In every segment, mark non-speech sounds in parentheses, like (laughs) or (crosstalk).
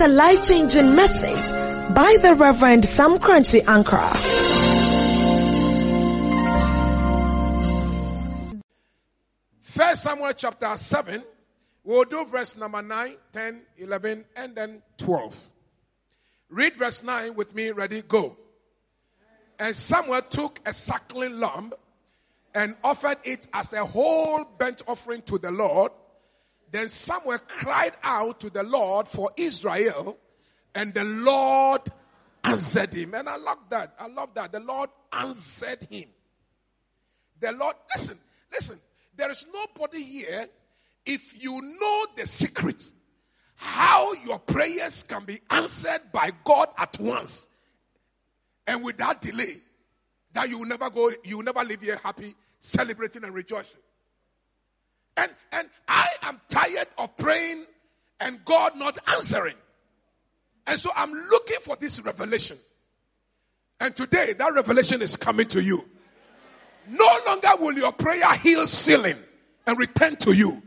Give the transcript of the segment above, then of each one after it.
a life-changing message by the Reverend Sam Korankye Ankrah. First Samuel chapter 7, we'll do verse number 9, 10, 11, and then 12. Read verse 9 with me, ready, go. And Samuel took a suckling lamb and offered it as a whole burnt offering to the Lord. Then Samuel cried out to the Lord for Israel, and the Lord answered him. And I love that. I love that. The Lord answered him. The Lord, listen, listen. There is nobody here, if you know the secret, how your prayers can be answered by God at once and without delay, that you will never go, you will never live here happy, celebrating and rejoicing. And, and I am tired of praying and God not answering. And so I'm looking for this revelation. And today that revelation is coming to you. No longer will your prayer heal ceiling and return to you.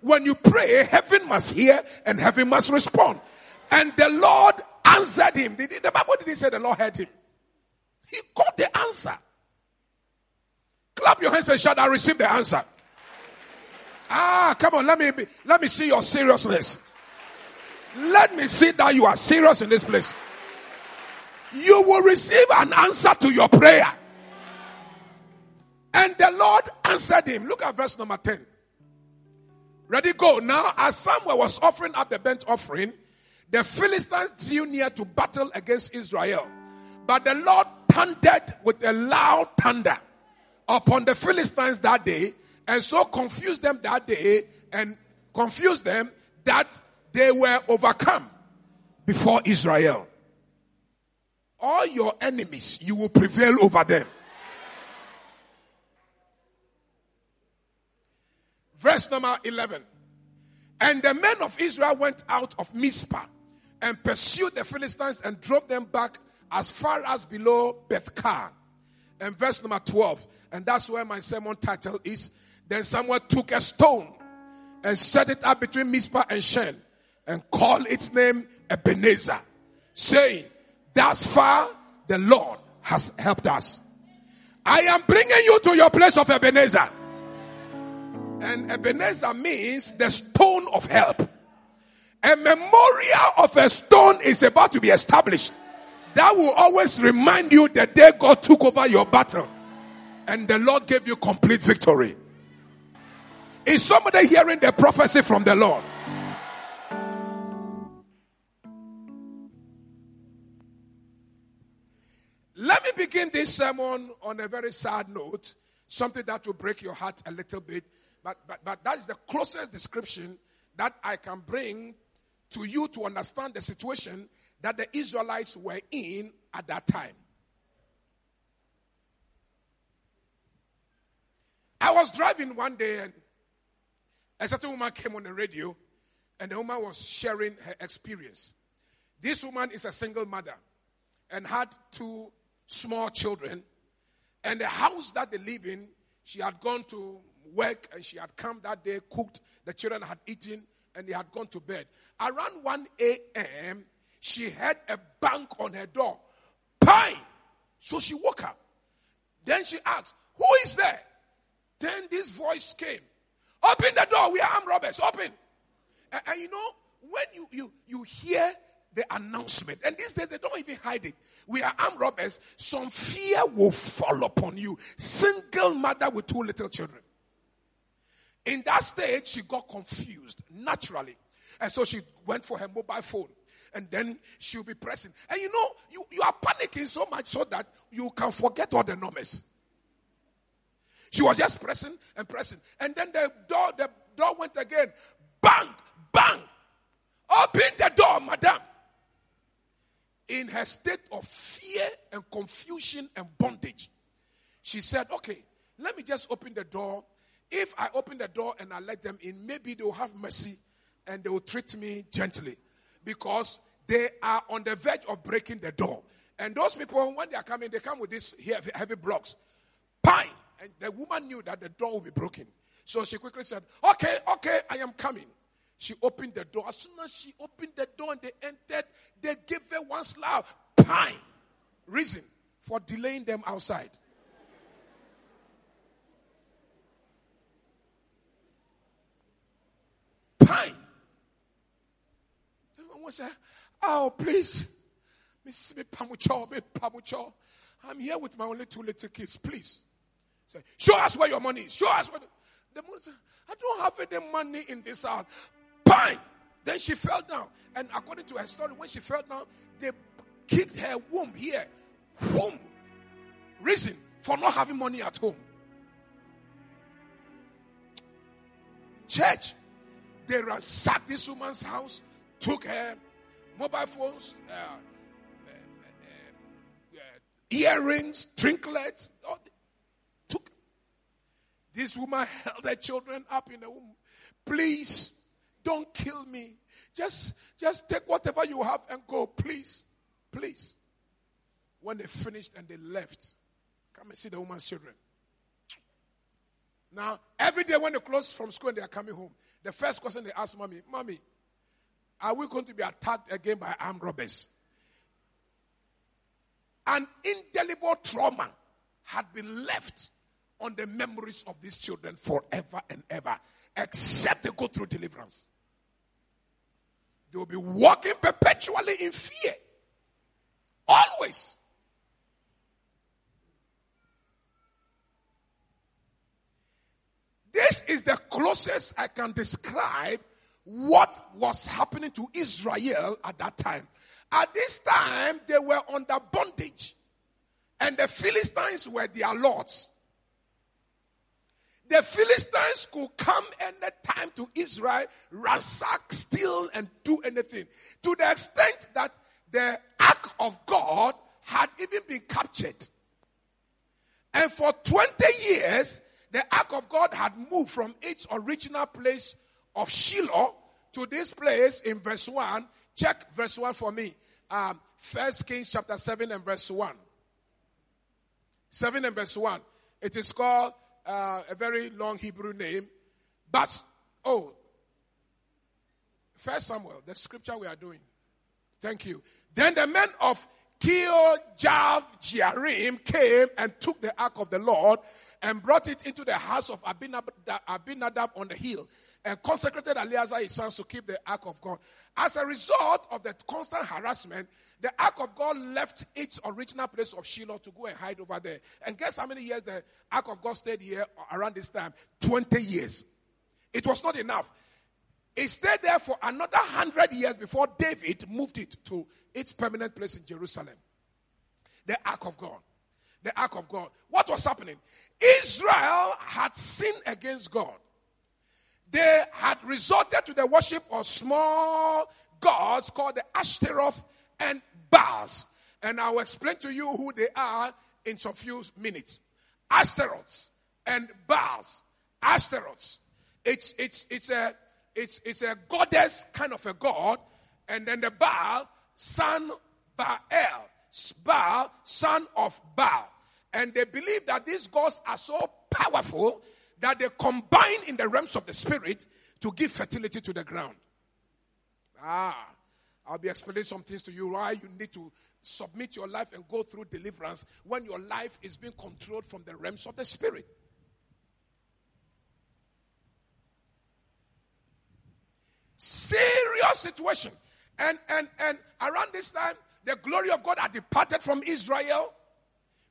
When you pray, heaven must hear and heaven must respond. And the Lord answered him. The Bible didn't say the Lord heard him. He got the answer. Clap your hands and shout, I received the answer. Ah, come on, let me be, let me see your seriousness. Let me see that you are serious in this place. You will receive an answer to your prayer. And the Lord answered him. Look at verse number 10. Ready, go. Now, as Samuel was offering up the burnt offering, the Philistines drew near to battle against Israel. But the Lord thundered with a loud thunder upon the Philistines that day, and so confused them that day, and confused them that they were overcome before Israel. All your enemies, you will prevail over them. Verse number 11. And the men of Israel went out of Mizpah and pursued the Philistines and drove them back as far as below Beth Car. And verse number 12. And that's where my sermon title is. Then someone took a stone and set it up between Mizpah and Shen and called its name Ebenezer, saying, Thus far the Lord has helped us. I am bringing you to your place of Ebenezer. And Ebenezer means the stone of help. A memorial of a stone is about to be established. That will always remind you the day God took over your battle and the Lord gave you complete victory. Is somebody hearing the prophecy from the Lord? Let me begin this sermon on a very sad note, something that will break your heart a little bit but, but, but that is the closest description that I can bring to you to understand the situation that the Israelites were in at that time. I was driving one day and a certain woman came on the radio and the woman was sharing her experience. This woman is a single mother and had two small children. And the house that they live in, she had gone to work and she had come that day, cooked, the children had eaten, and they had gone to bed. Around 1 a.m., she heard a bang on her door. Pine! So she woke up. Then she asked, Who is there? Then this voice came. Open the door. We are armed robbers. Open. And, and, you know, when you, you, you hear the announcement, and these days they don't even hide it. We are armed robbers. Some fear will fall upon you. Single mother with two little children. In that stage, she got confused naturally. And so she went for her mobile phone. And then she'll be pressing. And you know, you, you are panicking so much so that you can forget all the numbers. She was just pressing and pressing. And then the door, the door went again. Bang, bang. Open the door, madam. In her state of fear and confusion and bondage, she said, Okay, let me just open the door if I open the door and I let them in, maybe they will have mercy and they will treat me gently because they are on the verge of breaking the door. And those people, when they are coming, they come with these heavy blocks. Pine. And the woman knew that the door would be broken. So she quickly said, Okay, okay, I am coming. She opened the door. As soon as she opened the door and they entered, they gave her one slap. Pine. Reason for delaying them outside. Pine. Everyone said, Oh, please. Miss pamucho, pamucho. I'm here with my only two little kids. Please. Say, show us where your money is. Show us where. The, the mother said, I don't have any money in this house. Pine. Then she fell down. And according to her story, when she fell down, they kicked her womb here. Womb. Reason for not having money at home. Church, they ransacked this woman's house, took her mobile phones, uh, uh, uh, earrings, trinkets. took. This woman held her children up in the womb. Please, don't kill me. Just, just take whatever you have and go, please, please. When they finished and they left, come and see the woman's children. Now, every day when they close from school and they are coming home, the first question they ask mommy, Mommy, are we going to be attacked again by armed robbers? An indelible trauma had been left on the memories of these children forever and ever, except they go through deliverance. They will be walking perpetually in fear. Always. This is the closest I can describe what was happening to Israel at that time. At this time, they were under bondage, and the Philistines were their lords. The Philistines could come any time to Israel, ransack, steal, and do anything. To the extent that the ark of God had even been captured. And for 20 years, the ark of God had moved from its original place of Shiloh to this place in verse 1. Check verse 1 for me. Um, First Kings chapter 7 and verse 1. 7 and verse 1. It is called uh, a very long Hebrew name. But, oh, First Samuel, the scripture we are doing. Thank you. Then the men of Kirjath Jearim came and took the ark of the Lord and brought it into the house of Abinadab on the hill and consecrated Eleazar his sons to keep the ark of God. As a result of the constant harassment, the ark of God left its original place of Shiloh to go and hide over there. And guess how many years the ark of God stayed here around this time? 20 years. It was not enough. It stayed there for another 100 years before David moved it to its permanent place in Jerusalem. The ark of God. The ark of God. What was happening? Israel had sinned against God. They had resorted to the worship of small gods called the Ashtaroth and Baals. And I will explain to you who they are in some few minutes. Ashtaroths and Baals. Ashtaroths. It's, it's, it's, a, it's, it's a goddess kind of a god. And then the Baal, son Baal. Baal, son of Baal. And they believe that these gods are so powerful that they combine in the realms of the spirit to give fertility to the ground. Ah, I'll be explaining some things to you why you need to submit your life and go through deliverance when your life is being controlled from the realms of the spirit. Serious situation. And and and around this time, the glory of God had departed from Israel.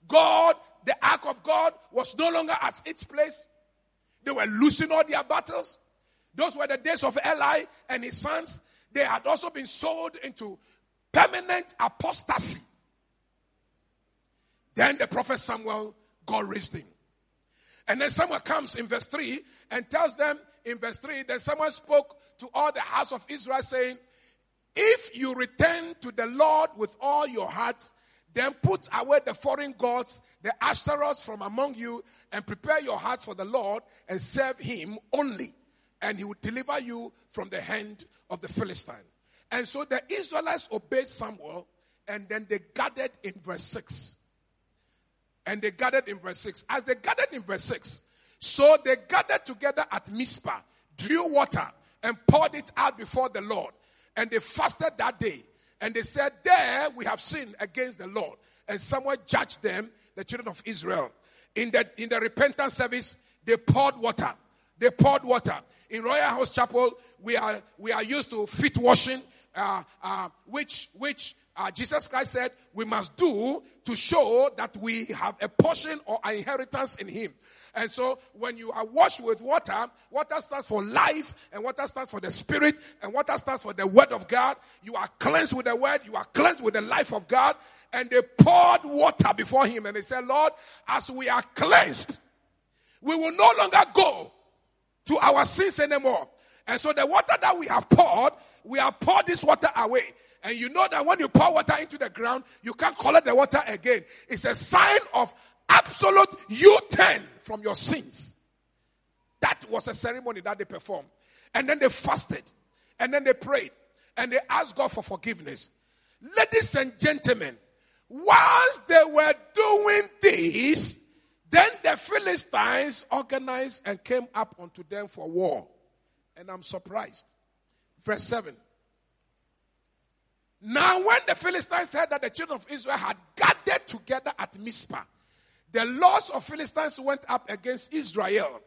God, the ark of God, was no longer at its place. They were losing all their battles. Those were the days of Eli and his sons. They had also been sold into permanent apostasy. Then the prophet Samuel, God raised him. And then Samuel comes in verse 3 and tells them in verse 3 that Samuel spoke to all the house of Israel saying, If you return to the Lord with all your hearts then put away the foreign gods, the Ashtaroths from among you, and prepare your hearts for the Lord and serve him only. And he will deliver you from the hand of the Philistine. And so the Israelites obeyed Samuel, and then they gathered in verse 6. And they gathered in verse 6. As they gathered in verse 6, so they gathered together at Mizpah, drew water, and poured it out before the Lord. And they fasted that day. And they said, There we have sinned against the Lord. And someone judged them, the children of Israel. In the, in the repentance service, they poured water. They poured water. In Royalhouse Chapel, we are, we are used to feet washing, uh, uh, which, which uh, Jesus Christ said we must do to show that we have a portion or an inheritance in Him. And so when you are washed with water, water stands for life and water stands for the spirit and water stands for the word of God. You are cleansed with the word. You are cleansed with the life of God. And they poured water before him and they said, Lord, as we are cleansed, we will no longer go to our sins anymore. And so the water that we have poured, we have poured this water away. And you know that when you pour water into the ground, you can't collect the water again. It's a sign of absolute U-turn from your sins. That was a ceremony that they performed. And then they fasted. And then they prayed. And they asked God for forgiveness. Ladies and gentlemen, whilst they were doing this, then the Philistines organized and came up unto them for war. And I'm surprised. Verse 7. Now, when the Philistines heard that the children of Israel had gathered together at Mizpah, the laws of Philistines went up against Israel.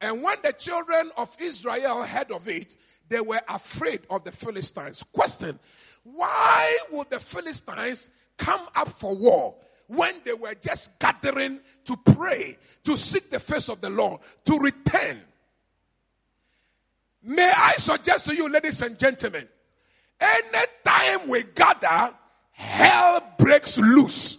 And when the children of Israel heard of it, they were afraid of the Philistines. Question Why would the Philistines come up for war when they were just gathering to pray, to seek the face of the Lord, to return? May I suggest to you, ladies and gentlemen, anytime we gather, hell breaks loose.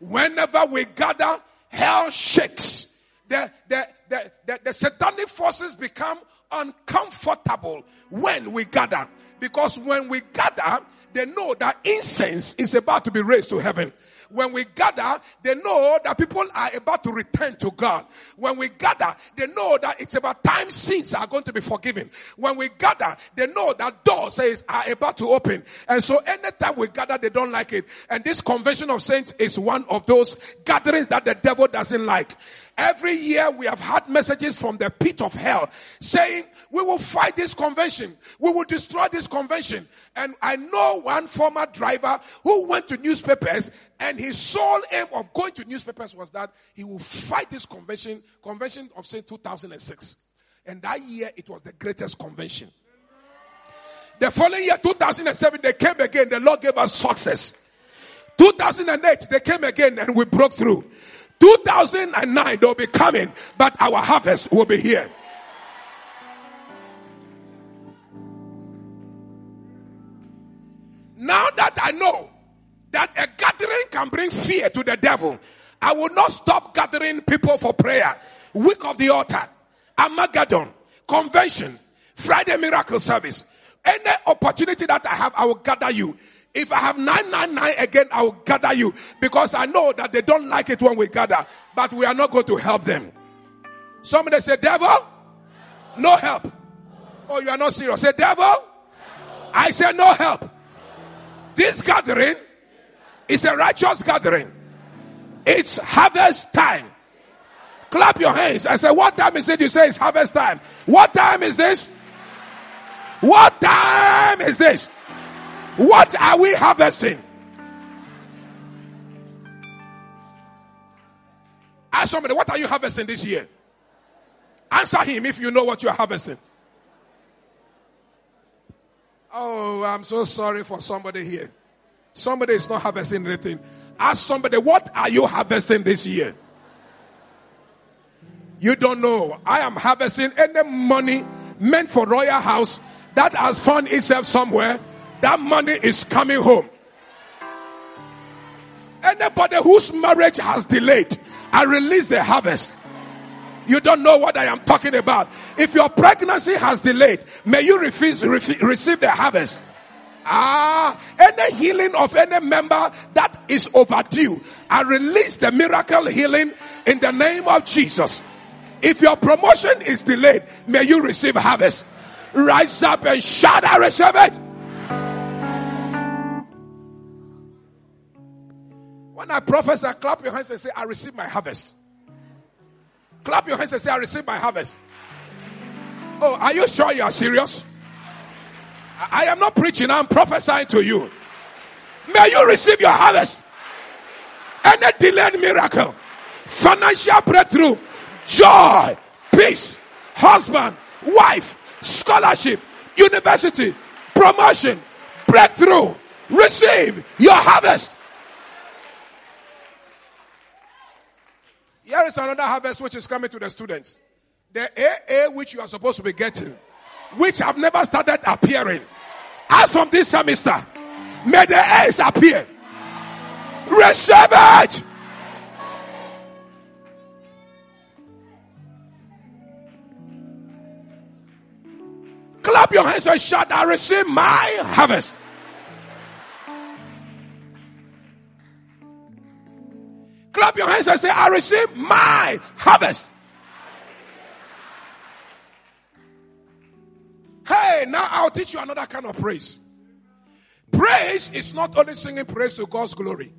Whenever we gather, hell shakes. The, the, the, the, the satanic forces become uncomfortable when we gather. Because when we gather, they know that incense is about to be raised to heaven. When we gather, they know that people are about to return to God. When we gather, they know that it's about time sins are going to be forgiven. When we gather, they know that doors are about to open. And so anytime we gather, they don't like it. And this convention of saints is one of those gatherings that the devil doesn't like. Every year we have had messages from the pit of hell saying, we will fight this convention. We will destroy this convention. And I know one former driver who went to newspapers and his sole aim of going to newspapers was that he will fight this convention, convention of say 2006. And that year it was the greatest convention. The following year, 2007, they came again. The Lord gave us success. 2008, they came again and we broke through. 2009 they'll be coming, but our harvest will be here. Now that I know that a gathering can bring fear to the devil, I will not stop gathering people for prayer. Week of the altar, Armageddon, convention, Friday miracle service. Any opportunity that I have, I will gather you. If I have 999 again, I will gather you because I know that they don't like it when we gather, but we are not going to help them. Somebody say, devil, no help. Oh, you are not serious. Say, devil, I say no help. This gathering is a righteous gathering. It's harvest time. Clap your hands. I say, what time is it? You say it's harvest time. What time is this? What time is this? What are we harvesting? Ask somebody, what are you harvesting this year? Answer him if you know what you are harvesting. Oh, I'm so sorry for somebody here. Somebody is not harvesting anything. Ask somebody, what are you harvesting this year? You don't know. I am harvesting any money meant for Royalhouse that has found itself somewhere that money is coming home. Anybody whose marriage has delayed, I release the harvest. You don't know what I am talking about. If your pregnancy has delayed, may you refuse, receive the harvest. Ah, any healing of any member that is overdue, I release the miracle healing in the name of Jesus. If your promotion is delayed, may you receive harvest. Rise up and shout, I receive it. When I prophesy, clap your hands and say, I receive my harvest. Clap your hands and say, I receive my harvest. Oh, are you sure you are serious? I am not preaching, I'm prophesying to you. May you receive your harvest. Any delayed miracle, financial breakthrough, joy, peace, husband, wife, scholarship, university, promotion, breakthrough. Receive your harvest. Here is another harvest which is coming to the students. The AA which you are supposed to be getting, which have never started appearing. As from this semester, may the A's appear. Receive it. Clap your hands and shout, I receive my harvest. Clap your hands and say, I receive my harvest. Hey, now I'll teach you another kind of praise. Praise is not only singing praise to God's glory,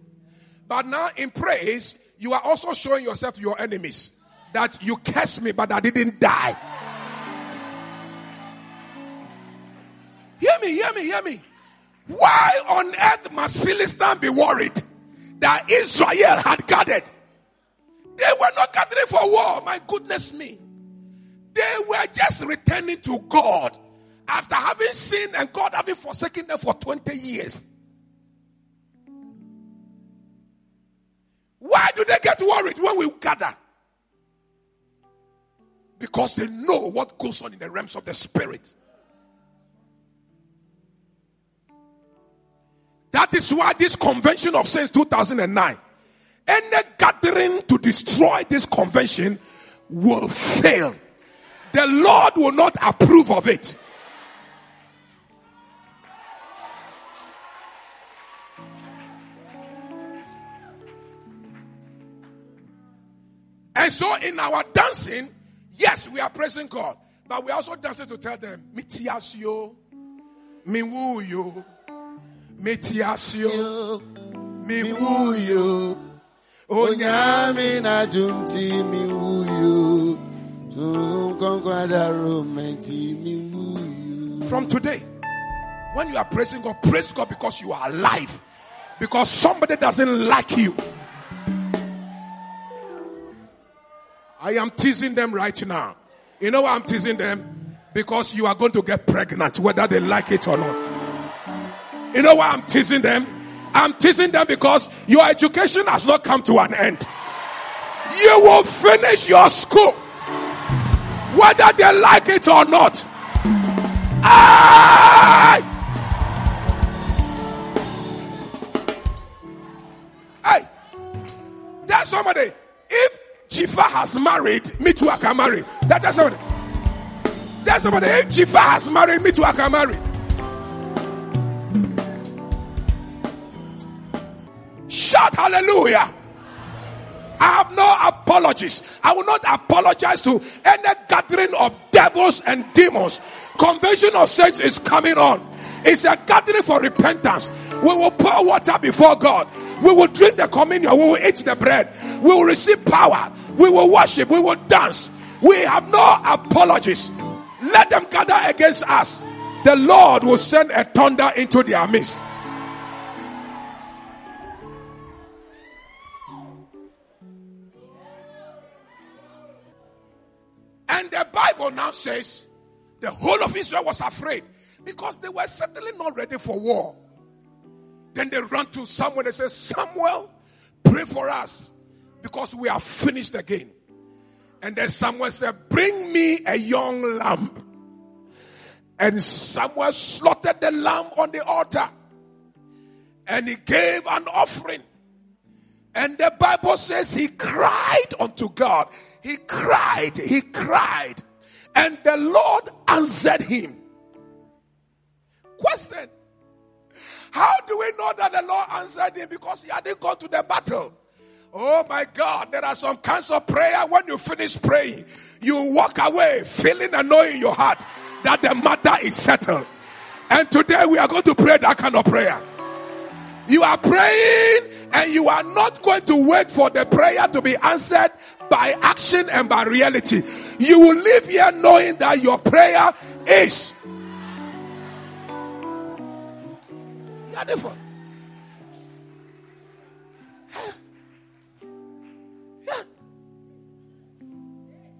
but now in praise, you are also showing yourself to your enemies that you cursed me, but I didn't die. Hear me, hear me, hear me. Why on earth must Philistine be worried that Israel had gathered? They were not gathering for war. My goodness me. They were just returning to God after having sinned and God having forsaken them for 20 years. Why do they get worried when we gather? Because they know what goes on in the realms of the spirit. That is why this convention of saints 2009, any gathering to destroy this convention will fail. The Lord will not approve of it. And so in our dancing, yes, we are praising God, but we are also dancing to tell them, Mitiasio, Miwuyo, Mitiasio, Miwuyo, Onyame oh, na dumti mi wuyo. Tum konkwada romenti mi wuyo. From today, when you are praising God, praise God because you are alive. Because somebody doesn't like you. I am teasing them right now. You know why I'm teasing them? Because you are going to get pregnant, whether they like it or not. You know why I'm teasing them? I'm teasing them because your education has not come to an end. You will finish your school, whether they like it or not. Aye! Hey, there's somebody. If Chifa has married, me too I can marry. That, that's somebody. There's somebody. If Chifa has married, me too I can marry. Shout hallelujah. I have no apologies. I will not apologize to any gathering of devils and demons. Convention of saints is coming on. It's a gathering for repentance. We will pour water before God. We will drink the communion. We will eat the bread. We will receive power. We will worship. We will dance. We have no apologies. Let them gather against us. The Lord will send a thunder into their midst. And the Bible now says the whole of Israel was afraid because they were certainly not ready for war. Then they run to Samuel and say, Samuel, pray for us because we are finished again. And then Samuel said, Bring me a young lamb. And Samuel slaughtered the lamb on the altar. And he gave an offering. And the Bible says he cried unto God. He cried, he cried. And the Lord answered him. Question. How do we know that the Lord answered him? Because he hadn't gone to the battle. Oh my God, there are some kinds of prayer when you finish praying, you walk away feeling annoyed in your heart that the matter is settled. And today we are going to pray that kind of prayer. You are praying and you are not going to wait for the prayer to be answered by action and by reality. You will live here knowing that your prayer is are different. Yeah.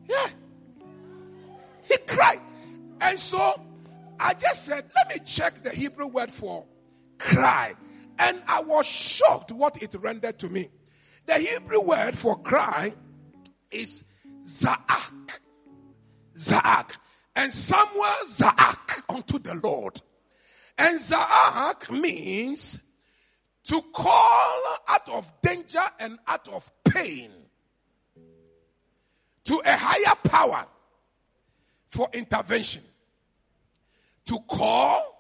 Yeah. He cried. And so I just said, let me check the Hebrew word for cry. And I was shocked what it rendered to me. The Hebrew word for cry is Zaak. Zaak. And Samuel Zaak unto the Lord. And Zaak means to call out of danger and out of pain to a higher power for intervention. To call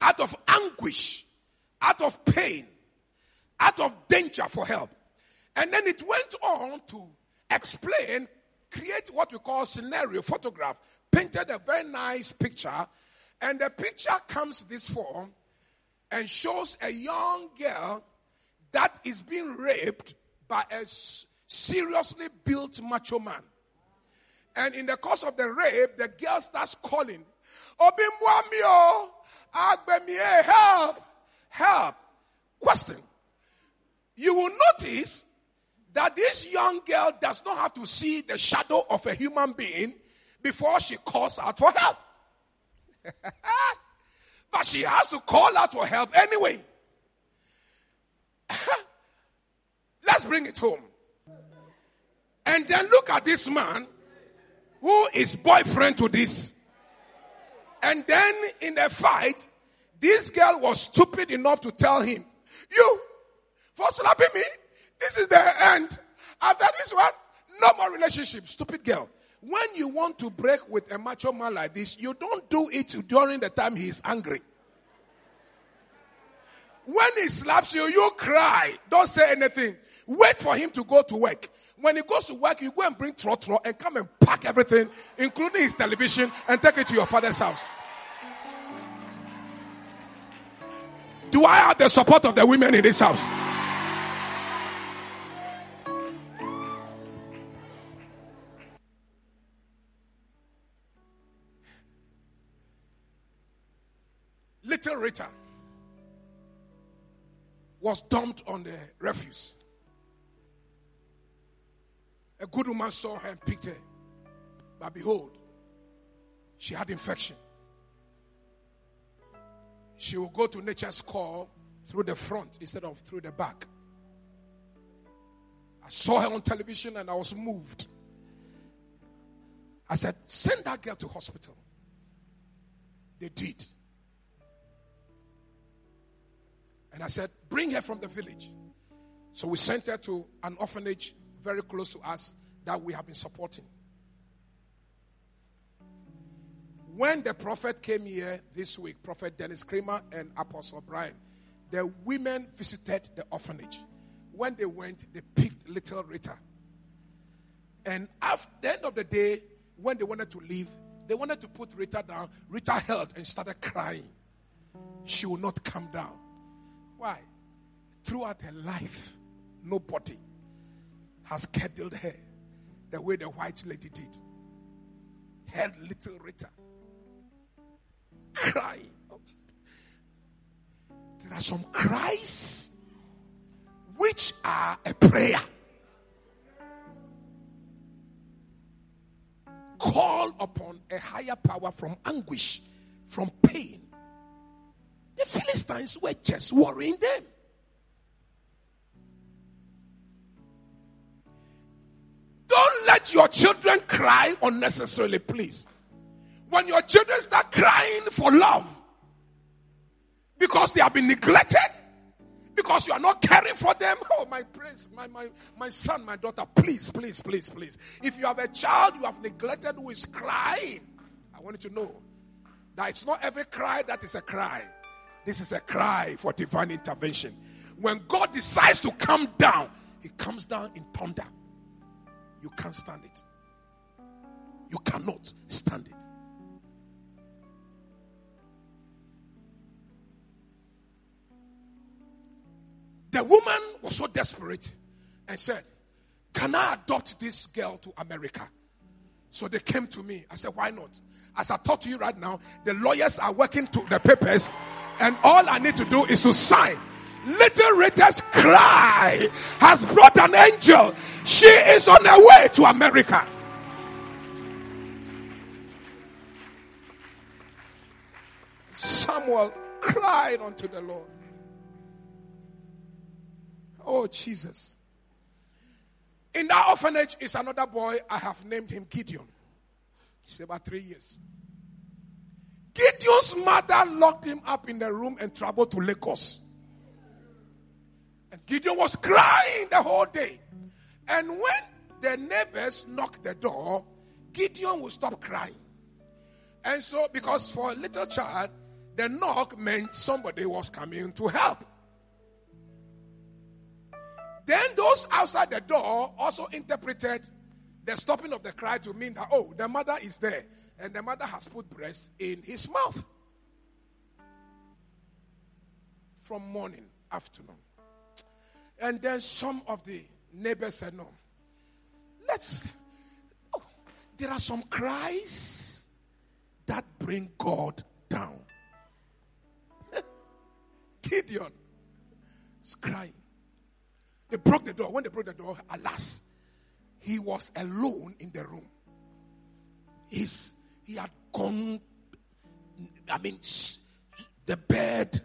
out of anguish, out of pain, out of danger for help. And then it went on to explain, create what we call scenario photograph, painted a very nice picture. And the picture comes this form and shows a young girl that is being raped by a seriously built macho man. And in the course of the rape, the girl starts calling, Agbemie, help, help. Question. You will notice that this young girl does not have to see the shadow of a human being before she calls out for help. (laughs) but she has to call out for help anyway. (laughs) Let's bring it home. And then look at this man who is boyfriend to this. And then in a fight, this girl was stupid enough to tell him, You, for slapping me, this is the end. After this one, no more relationship. Stupid girl. When you want to break with a macho man like this, you don't do it during the time he is angry. When he slaps you, you cry. Don't say anything. Wait for him to go to work. When he goes to work, you go and bring trotro and come and pack everything, including his television, and take it to your father's house. Do I have the support of the women in this house? Little Rita was dumped on the refuse. A good woman saw her and picked her. But behold, she had infection. She will go to nature's call through the front instead of through the back. I saw her on television and I was moved. I said, send that girl to hospital. They did. And I said, bring her from the village. So we sent her to an orphanage very close to us that we have been supporting. When the prophet came here this week, Prophet Dennis Cramer and Apostle Brian, the women visited the orphanage. When they went, they picked little Rita. And at the end of the day, when they wanted to leave, they wanted to put Rita down. Rita held and started crying. She will not come down. Why? Throughout her life, nobody has cuddled her the way the white lady did. Held little Rita. Crying. There are some cries which are a prayer. Call upon a higher power from anguish, from pain, the Philistines were just worrying them. Don't let your children cry unnecessarily, please. When your children start crying for love because they have been neglected, because you are not caring for them. (laughs) Oh, my praise, my, my, my son, my daughter, please, please, please, please. If you have a child you have neglected who is crying, I want you to know that it's not every cry that is a cry. This is a cry for divine intervention. When God decides to come down, He comes down in thunder. You can't stand it. You cannot stand it. The woman was so desperate and said, Can I adopt this girl to America? So they came to me. I said, Why not? As I talk to you right now, the lawyers are working to the papers And all I need to do is to sign. Little Rita's cry has brought an angel. She is on her way to America. Samuel cried unto the Lord. Oh, Jesus. In that orphanage is another boy. I have named him Gideon. He's about three years. Gideon's mother locked him up in the room and traveled to Lagos. And Gideon was crying the whole day. And when the neighbors knocked the door, Gideon would stop crying. And so, because for a little child, the knock meant somebody was coming to help. Then those outside the door also interpreted the stopping of the cry to mean that, oh, the mother is there and the mother has put breast in his mouth. From morning, afternoon. And then some of the neighbors said, no, let's, oh, there are some cries that bring God down. (laughs) Gideon is crying. They broke the door. When they broke the door, alas, he was alone in the room. He's, he had gone, I mean, the bed,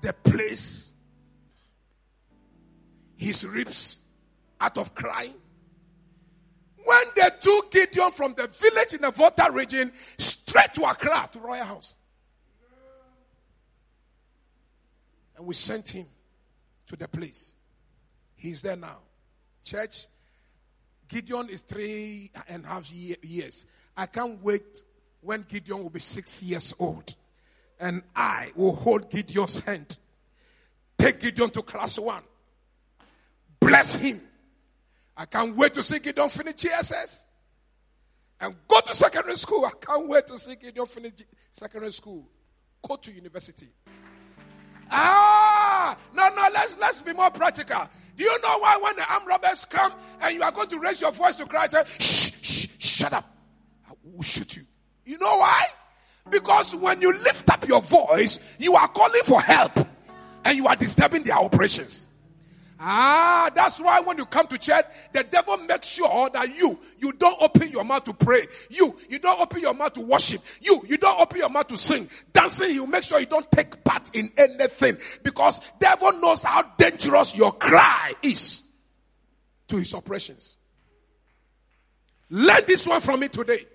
the place, his ribs out of crying. When they took Gideon from the village in the Volta region straight to Accra, to Royalhouse. And we sent him to the place. He's there now. Church, Gideon is three and a half years. I can't wait when Gideon will be six years old. And I will hold Gideon's hand. Take Gideon to class one. Bless him. I can't wait to see Gideon finish GSS. And go to secondary school. I can't wait to see Gideon finish secondary school. Go to university. Ah, no, no, let's, let's be more practical. Do you know why when the armed robbers come and you are going to raise your voice to cry, say, shh, shh, shut up. I will shoot you. You know why? Because when you lift up your voice, you are calling for help and you are disturbing their operations. Ah, that's why when you come to church, the devil makes sure that you, you don't open your mouth to pray. You, you don't open your mouth to worship. You, you don't open your mouth to sing. Dancing, he'll make sure you don't take part in anything because devil knows how dangerous your cry is to his oppressions. Learn this one from me today.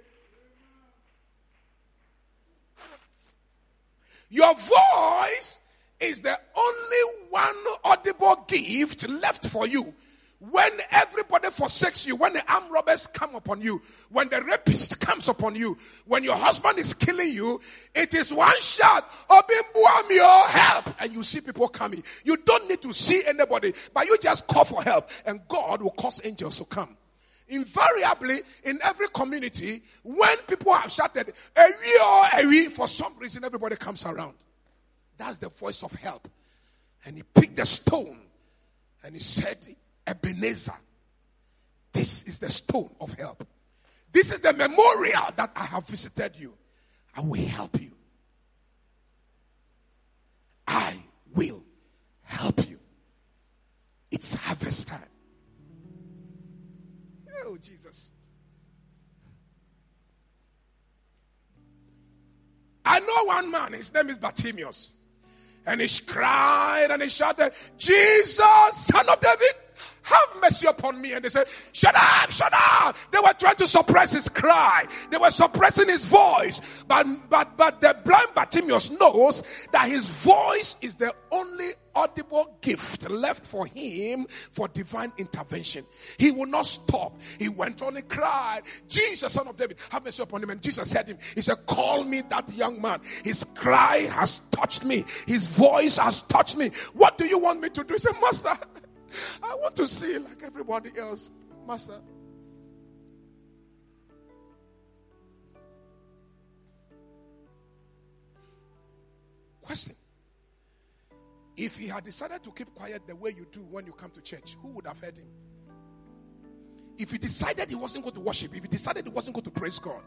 Your voice is the only one audible gift left for you. When everybody forsakes you, when the armed robbers come upon you, when the rapist comes upon you, when your husband is killing you, it is one shout, Obimbuamio, help! And you see people coming. You don't need to see anybody, but you just call for help and God will cause angels to come. Invariably, in every community, when people have shouted, Ewi or Ewi, for some reason everybody comes around. That's the voice of help. And he picked the stone and he said, Ebenezer, this is the stone of help. This is the memorial that I have visited you. I will help you. I will help you. It's harvest time. Oh, Jesus. I know one man, his name is Bartimaeus. And he cried and he shouted, Jesus, son of David, have mercy upon me. And they said, shut up, shut up. They were trying to suppress his cry. They were suppressing his voice. But, but, but the blind Bartimaeus knows that his voice is the only audible gift left for him for divine intervention. He will not stop. He went on and cried, Jesus, son of David, have mercy upon him. And Jesus said him, he said, call me that young man. His cry has touched me. His voice has touched me. What do you want me to do? He said, master, I want to see like everybody else, Master. Question. If he had decided to keep quiet the way you do when you come to church, who would have heard him? If he decided he wasn't going to worship, if he decided he wasn't going to praise God,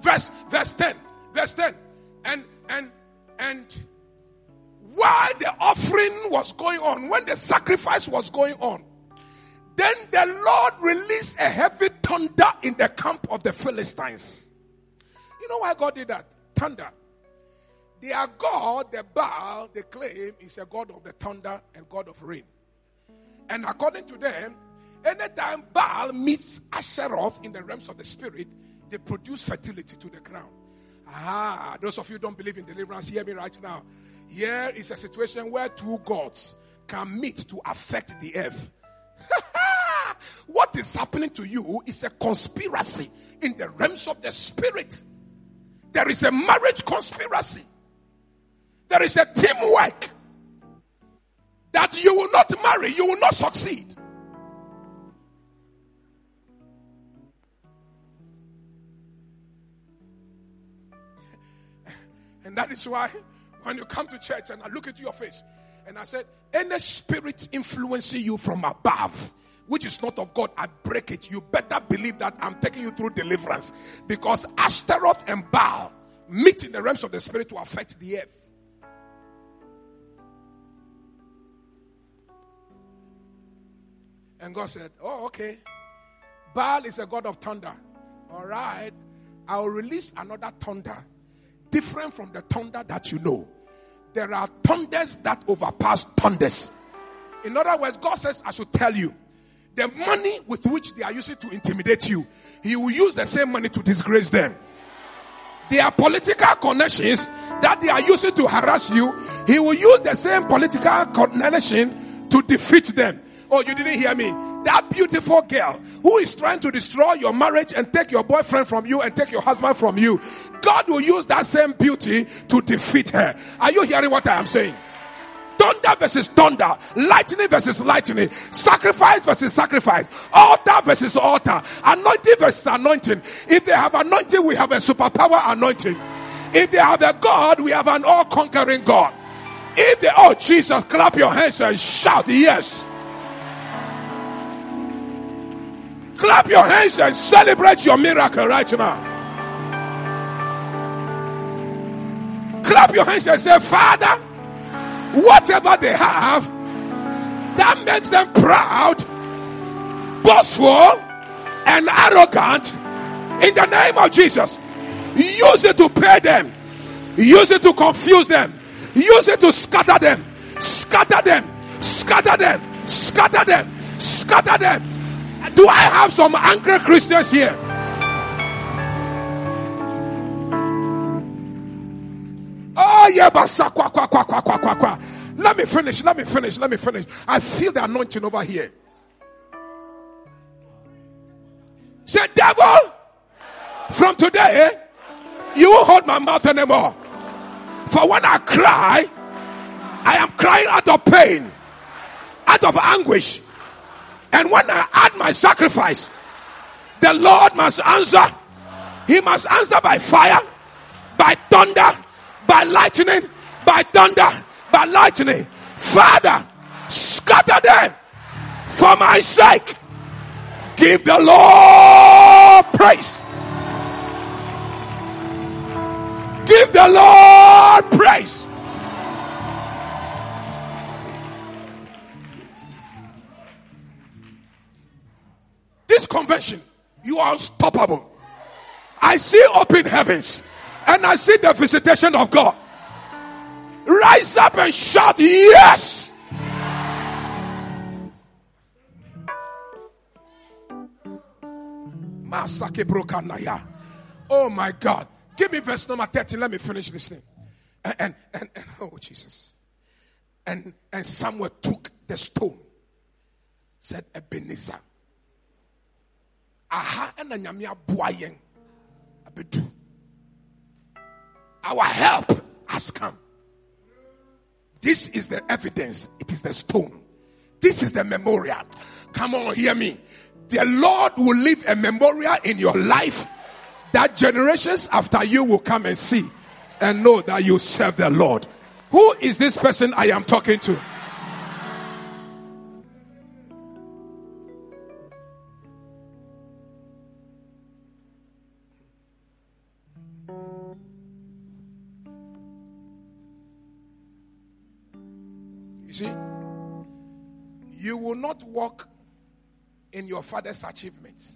Verse, verse 10 verse 10 and and and while the offering was going on when the sacrifice was going on then the Lord released a heavy thunder in the camp of the Philistines. You know why God did that? Thunder. Their God, the Baal, they claim is a God of the thunder and God of rain. And according to them, anytime Baal meets Asheroth in the realms of the spirit, they produce fertility to the ground. Ah, those of you don't believe in deliverance, hear me right now. Here is a situation where two gods can meet to affect the earth. (laughs) what is happening to you is a conspiracy in the realms of the spirit. There is a marriage conspiracy. There is a teamwork that you will not marry, you will not succeed. And that is why when you come to church and I look into your face and I said, any spirit influencing you from above, which is not of God, I break it. You better believe that I'm taking you through deliverance because Ashtaroth and Baal meet in the realms of the spirit to affect the earth. And God said, Oh, okay. Baal is a god of thunder. All right. I'll release another thunder different from the thunder that you know. There are thunders that overpass thunders. In other words, God says, I should tell you the money with which they are using to intimidate you, He will use the same money to disgrace them. Their political connections that they are using to harass you, He will use the same political connection to defeat them. Oh, you didn't hear me. That beautiful girl who is trying to destroy your marriage and take your boyfriend from you and take your husband from you, God will use that same beauty to defeat her. Are you hearing what I am saying? Thunder versus thunder, lightning versus lightning, sacrifice versus sacrifice, altar versus altar, anointing versus anointing. If they have anointing, we have a superpower anointing. If they have a God, we have an all conquering God. If they, oh Jesus, clap your hands and shout, yes. Clap your hands and celebrate your miracle right now. Clap your hands and say, Father, whatever they have that makes them proud, boastful, and arrogant, in the name of Jesus, use it to pay them, use it to confuse them, use it to scatter them, scatter them, scatter them, scatter them, scatter them. Do I have some angry Christians here? Let me finish. Let me finish. Let me finish. I feel the anointing over here. Say, devil, from today, you won't hold my mouth anymore. For when I cry, I am crying out of pain, out of anguish. And when I add my sacrifice, the Lord must answer. He must answer by fire, by thunder, by lightning, by thunder, by lightning. Father, scatter them for my sake. Give the Lord praise. Give the Lord praise. This convention, you are unstoppable. I see open heavens and I see the visitation of God. Rise up and shout, Yes! Masake Brokanaya. Oh my God. Give me verse number 30. Let me finish listening. And, and, and, and oh Jesus. And and Samuel took the stone, said Ebenezer aha yɛn abedu our help has come. This is the evidence. It is the stone. This is the memorial. Come on hear me. The lord will leave a memorial in your life that generations after you will come and see and know that you serve the lord. Who is this person i am talking to See, you will not walk in your father's achievements.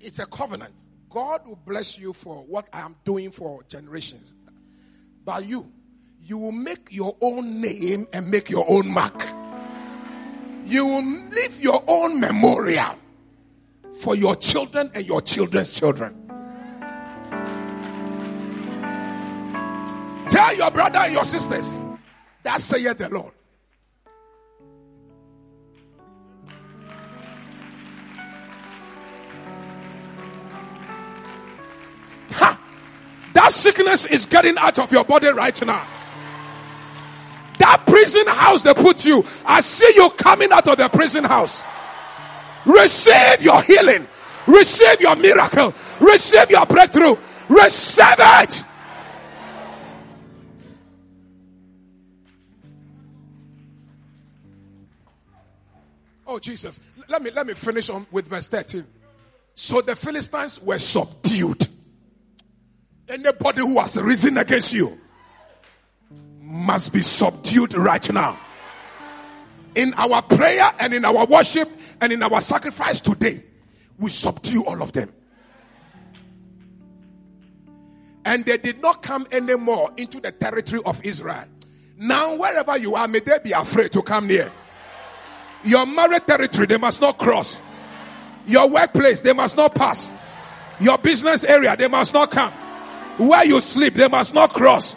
It's a covenant. God will bless you for what I am doing for generations. But you, you will make your own name and make your own mark. You will leave your own memorial for your children and your children's children. Tell your brother and your sisters, that saith the Lord. Ha! That sickness is getting out of your body right now. That prison house they put you, I see you coming out of the prison house. Receive your healing. Receive your miracle. Receive your breakthrough. Receive it. Oh Jesus, let me let me finish on with verse 13. So the Philistines were subdued. Anybody who has risen against you must be subdued right now. In our prayer and in our worship and in our sacrifice today, we subdue all of them. And they did not come anymore into the territory of Israel. Now, wherever you are, may they be afraid to come near. Your married territory, they must not cross. Your workplace, they must not pass. Your business area, they must not come. Where you sleep, they must not cross.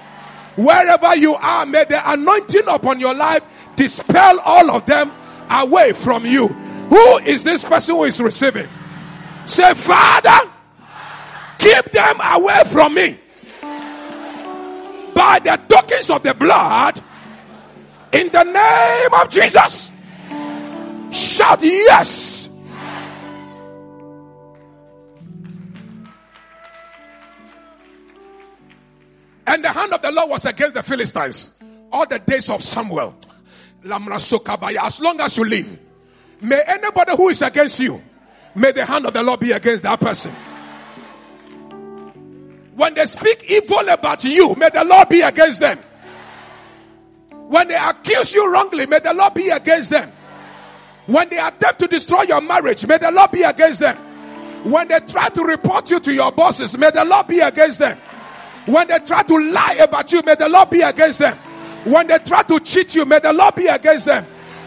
Wherever you are, may the anointing upon your life dispel all of them away from you. Who is this person who is receiving? Say, Father, keep them away from me. By the tokens of the blood, in the name of Jesus. Shout yes. And the hand of the Lord was against the Philistines all the days of Samuel. As long as you live, may anybody who is against you, may the hand of the Lord be against that person. When they speak evil about you, may the Lord be against them. When they accuse you wrongly, may the Lord be against them. When they attempt to destroy your marriage, may the law be against them. When they try to report you to your bosses, may the law be against them. When they try to lie about you, may the law be against them. When they try to cheat you, may the law be against them.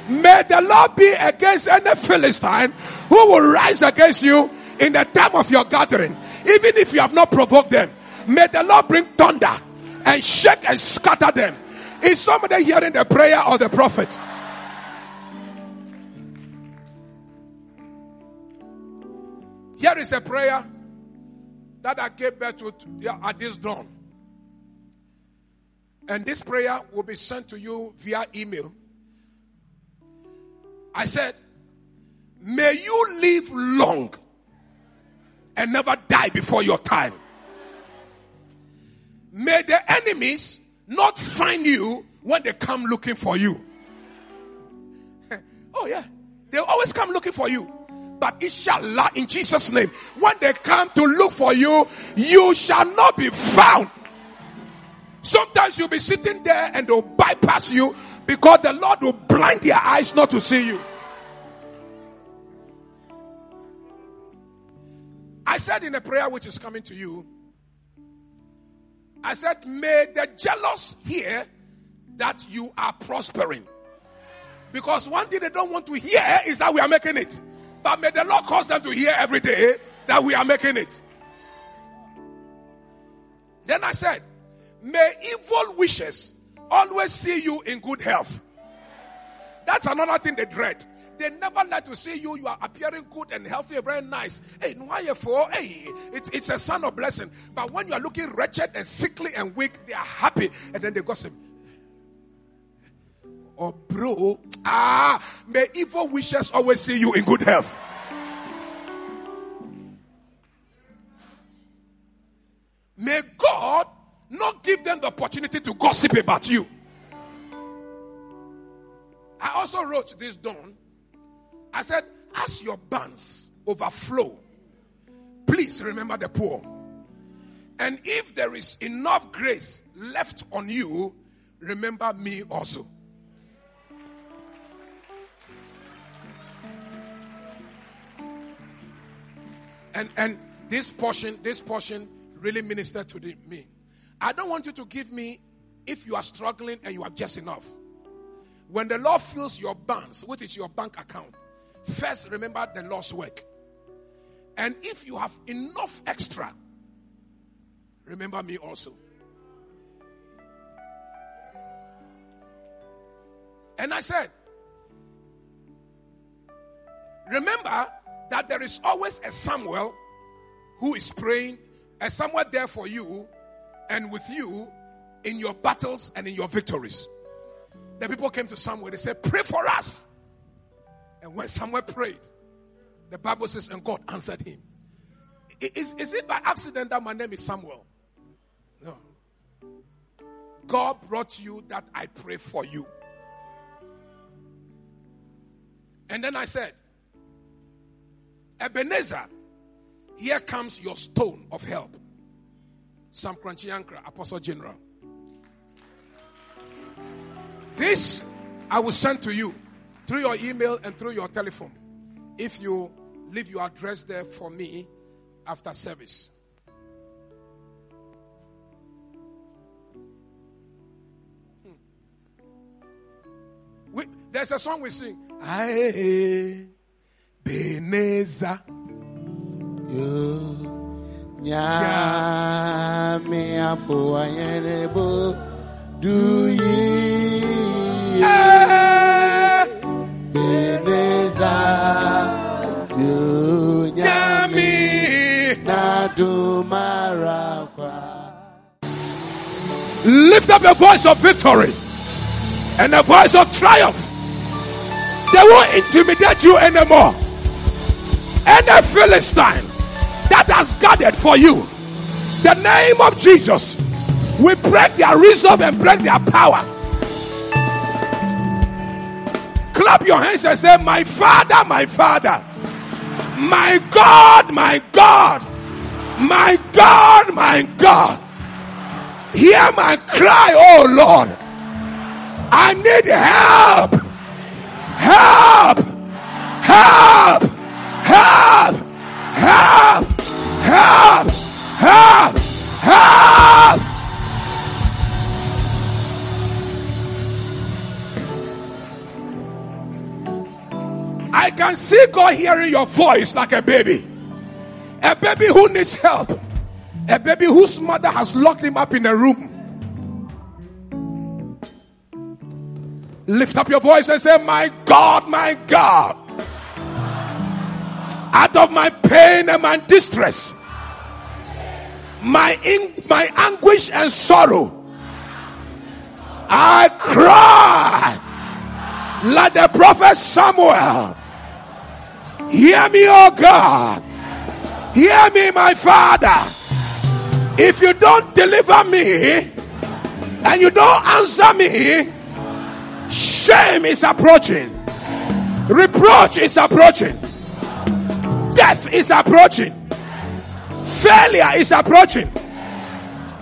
May the Lord be against any Philistine who will rise against you in the time of your gathering, even if you have not provoked them. May the Lord bring thunder and shake and scatter them. Is somebody hearing the prayer of the prophet? Here is a prayer that I gave birth to at this dawn. And this prayer will be sent to you via email. I said, May you live long and never die before your time. May the enemies not find you when they come looking for you. (laughs) oh, yeah. They always come looking for you. But it shall lie in Jesus' name, when they come to look for you, you shall not be found. Sometimes you'll be sitting there and they'll bypass you because the Lord will blind their eyes not to see you. I said in a prayer which is coming to you, I said, may the jealous hear that you are prospering. Because one thing they don't want to hear is that we are making it. But may the Lord cause them to hear every day that we are making it. Then I said, may evil wishes always see you in good health. That's another thing they dread. They never like to see you. You are appearing good and healthy, very nice. Hey, why for? Hey, it, it's a sign of blessing. But when you are looking wretched and sickly and weak, they are happy, and then they gossip. Oh, bro, ah, may evil wishes always see you in good health. May God not give them the opportunity to gossip about you. I also wrote this down. I said, as your barns overflow, please remember the poor. And if there is enough grace left on you, remember me also. And and this portion, this portion really ministered to the, me. I don't want you to give me if you are struggling and you have just enough. When the Lord fills your banks, which is your bank account, first remember the Lord's work. And if you have enough extra, remember me also. And I said, remember that there is always a Samuel who is praying, a Samuel there for you and with you in your battles and in your victories. The people came to Samuel, they said, Pray for us. And when Samuel prayed, the Bible says, and God answered him. Is, is it by accident that my name is Samuel? No. God brought you that I pray for you. And then I said, Ebenezer, here comes your stone of help. Sam Korankye Apostle General. This I will send to you through your email and through your telephone if you leave your address there for me after service. Hmm. We, there's a song we sing. Beneza. Nyame apo ayenebo do ye Beneza yo nyame na do marakwa Lift up a voice of victory and a voice of triumph. They won't intimidate you anymore. Any Philistine that has gathered for you, the name of Jesus, we break their resolve and break their power. Clap your hands and say, My Father, my Father, my God, my God, my God, my God. Hear my cry, oh Lord. I need help. Help. Help. Hearing your voice like a baby. A baby who needs help. A baby whose mother has locked him up in a room. Lift up your voice and say, My God, my God. Out of my pain and my distress, my, in, my anguish and sorrow, I cry like the prophet Samuel. Hear me, oh God. Hear me, my Father. If you don't deliver me and you don't answer me, shame is approaching, reproach is approaching, death is approaching, failure is approaching.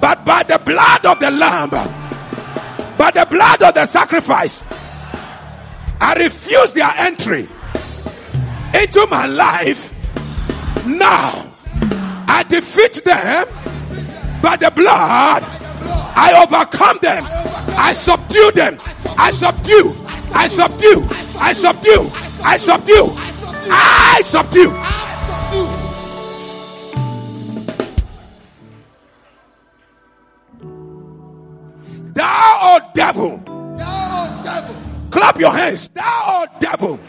But by the blood of the Lamb, by the blood of the sacrifice, I refuse their entry into my life. Now, I defeat them by the blood. I overcome them. I subdue them. I subdue. I subdue. I subdue. I subdue. I subdue. Thou, oh devil, clap your hands. Thou, oh devil, thou devil, put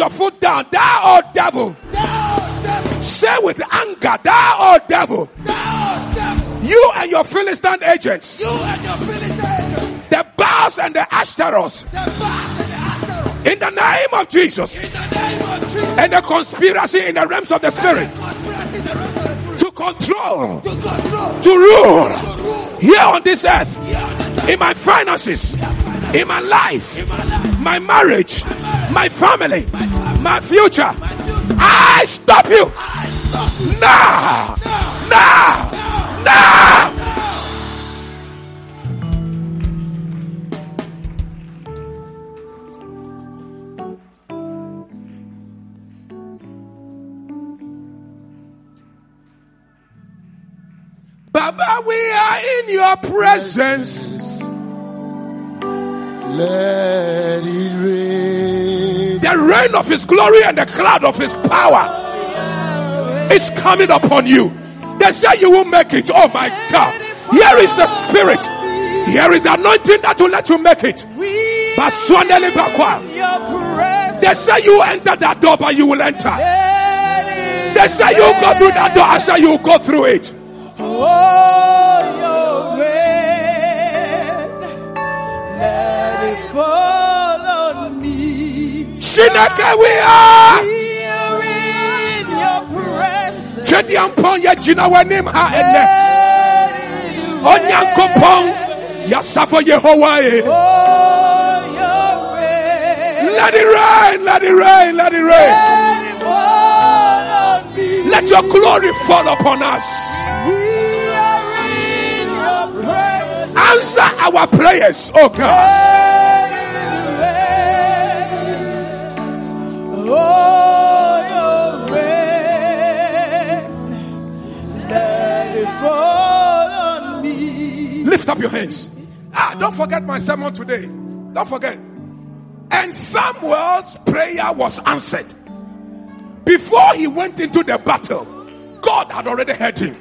your foot down. Thou, oh devil, devil, say with anger. Thou, oh devil, devil, you and your Philistine agents, you and your Philistine agents, the Baals and the Ashtaroth, the Baals and the Ashtaroth, in the name of Jesus, in the name of Jesus, and the conspiracy in the realms of the spirit. To control, to rule, here on this earth, here on this earth, in my finances, in my life, in my life, my marriage, my family, my future. I stop you now, now, now. Baba, we are in your presence. Let it rain. The rain of his glory and the cloud of his power is coming upon you. They say you will make it. Oh my God. Here is the spirit. Here is the anointing that will let you make it. They say you enter that door, but you will enter. They say you go through that door, I say you go through it. Oh, Shineke we are. Twɛde ampɔn yɛ gyina w'anim ha yasafo. Let it rain, let it rain, let it rain. Let your glory fall upon us. Answer our prayers, oh God. Lift up your hands. Ah, don't forget my sermon today. Don't forget. And Samuel's prayer was answered. Before he went into the battle, God had already heard him.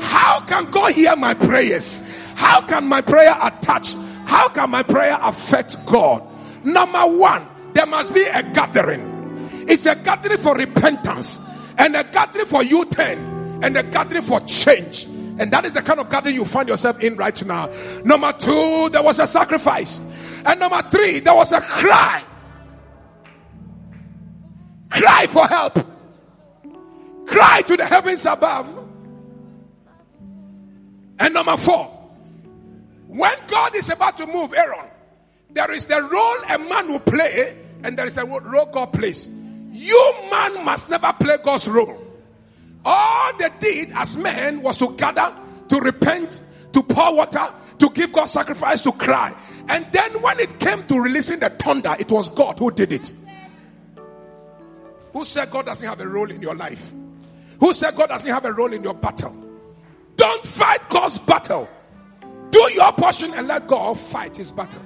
How can God hear my prayers? How can my prayer attach? How can my prayer affect God? Number one, there must be a gathering. It's a gathering for repentance and a gathering for U turn and a gathering for change. And that is the kind of garden you find yourself in right now. Number two, there was a sacrifice. And number three, there was a cry. Cry for help. Cry to the heavens above. And number four, when God is about to move Aaron, there is the role a man will play, and there is a role God plays. You man must never play God's role. All they did as men was to gather, to repent, to pour water, to give God sacrifice, to cry. And then when it came to releasing the thunder, it was God who did it. Who said God doesn't have a role in your life? Who said God doesn't have a role in your battle? Don't fight God's battle. Do your portion and let God fight his battle.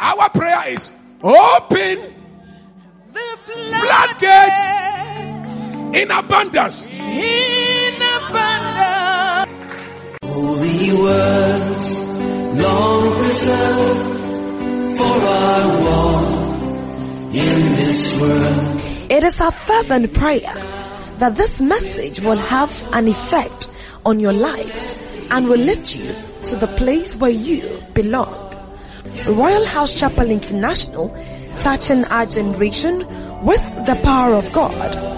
Our prayer is open The floodgates in abundance. in abundance. Holy words, long preserved for our walk in this world. It is our fervent prayer that this message will have an effect on your life and will lift you to the place where you belong. Royalhouse Chapel International, touching our generation with the power of God.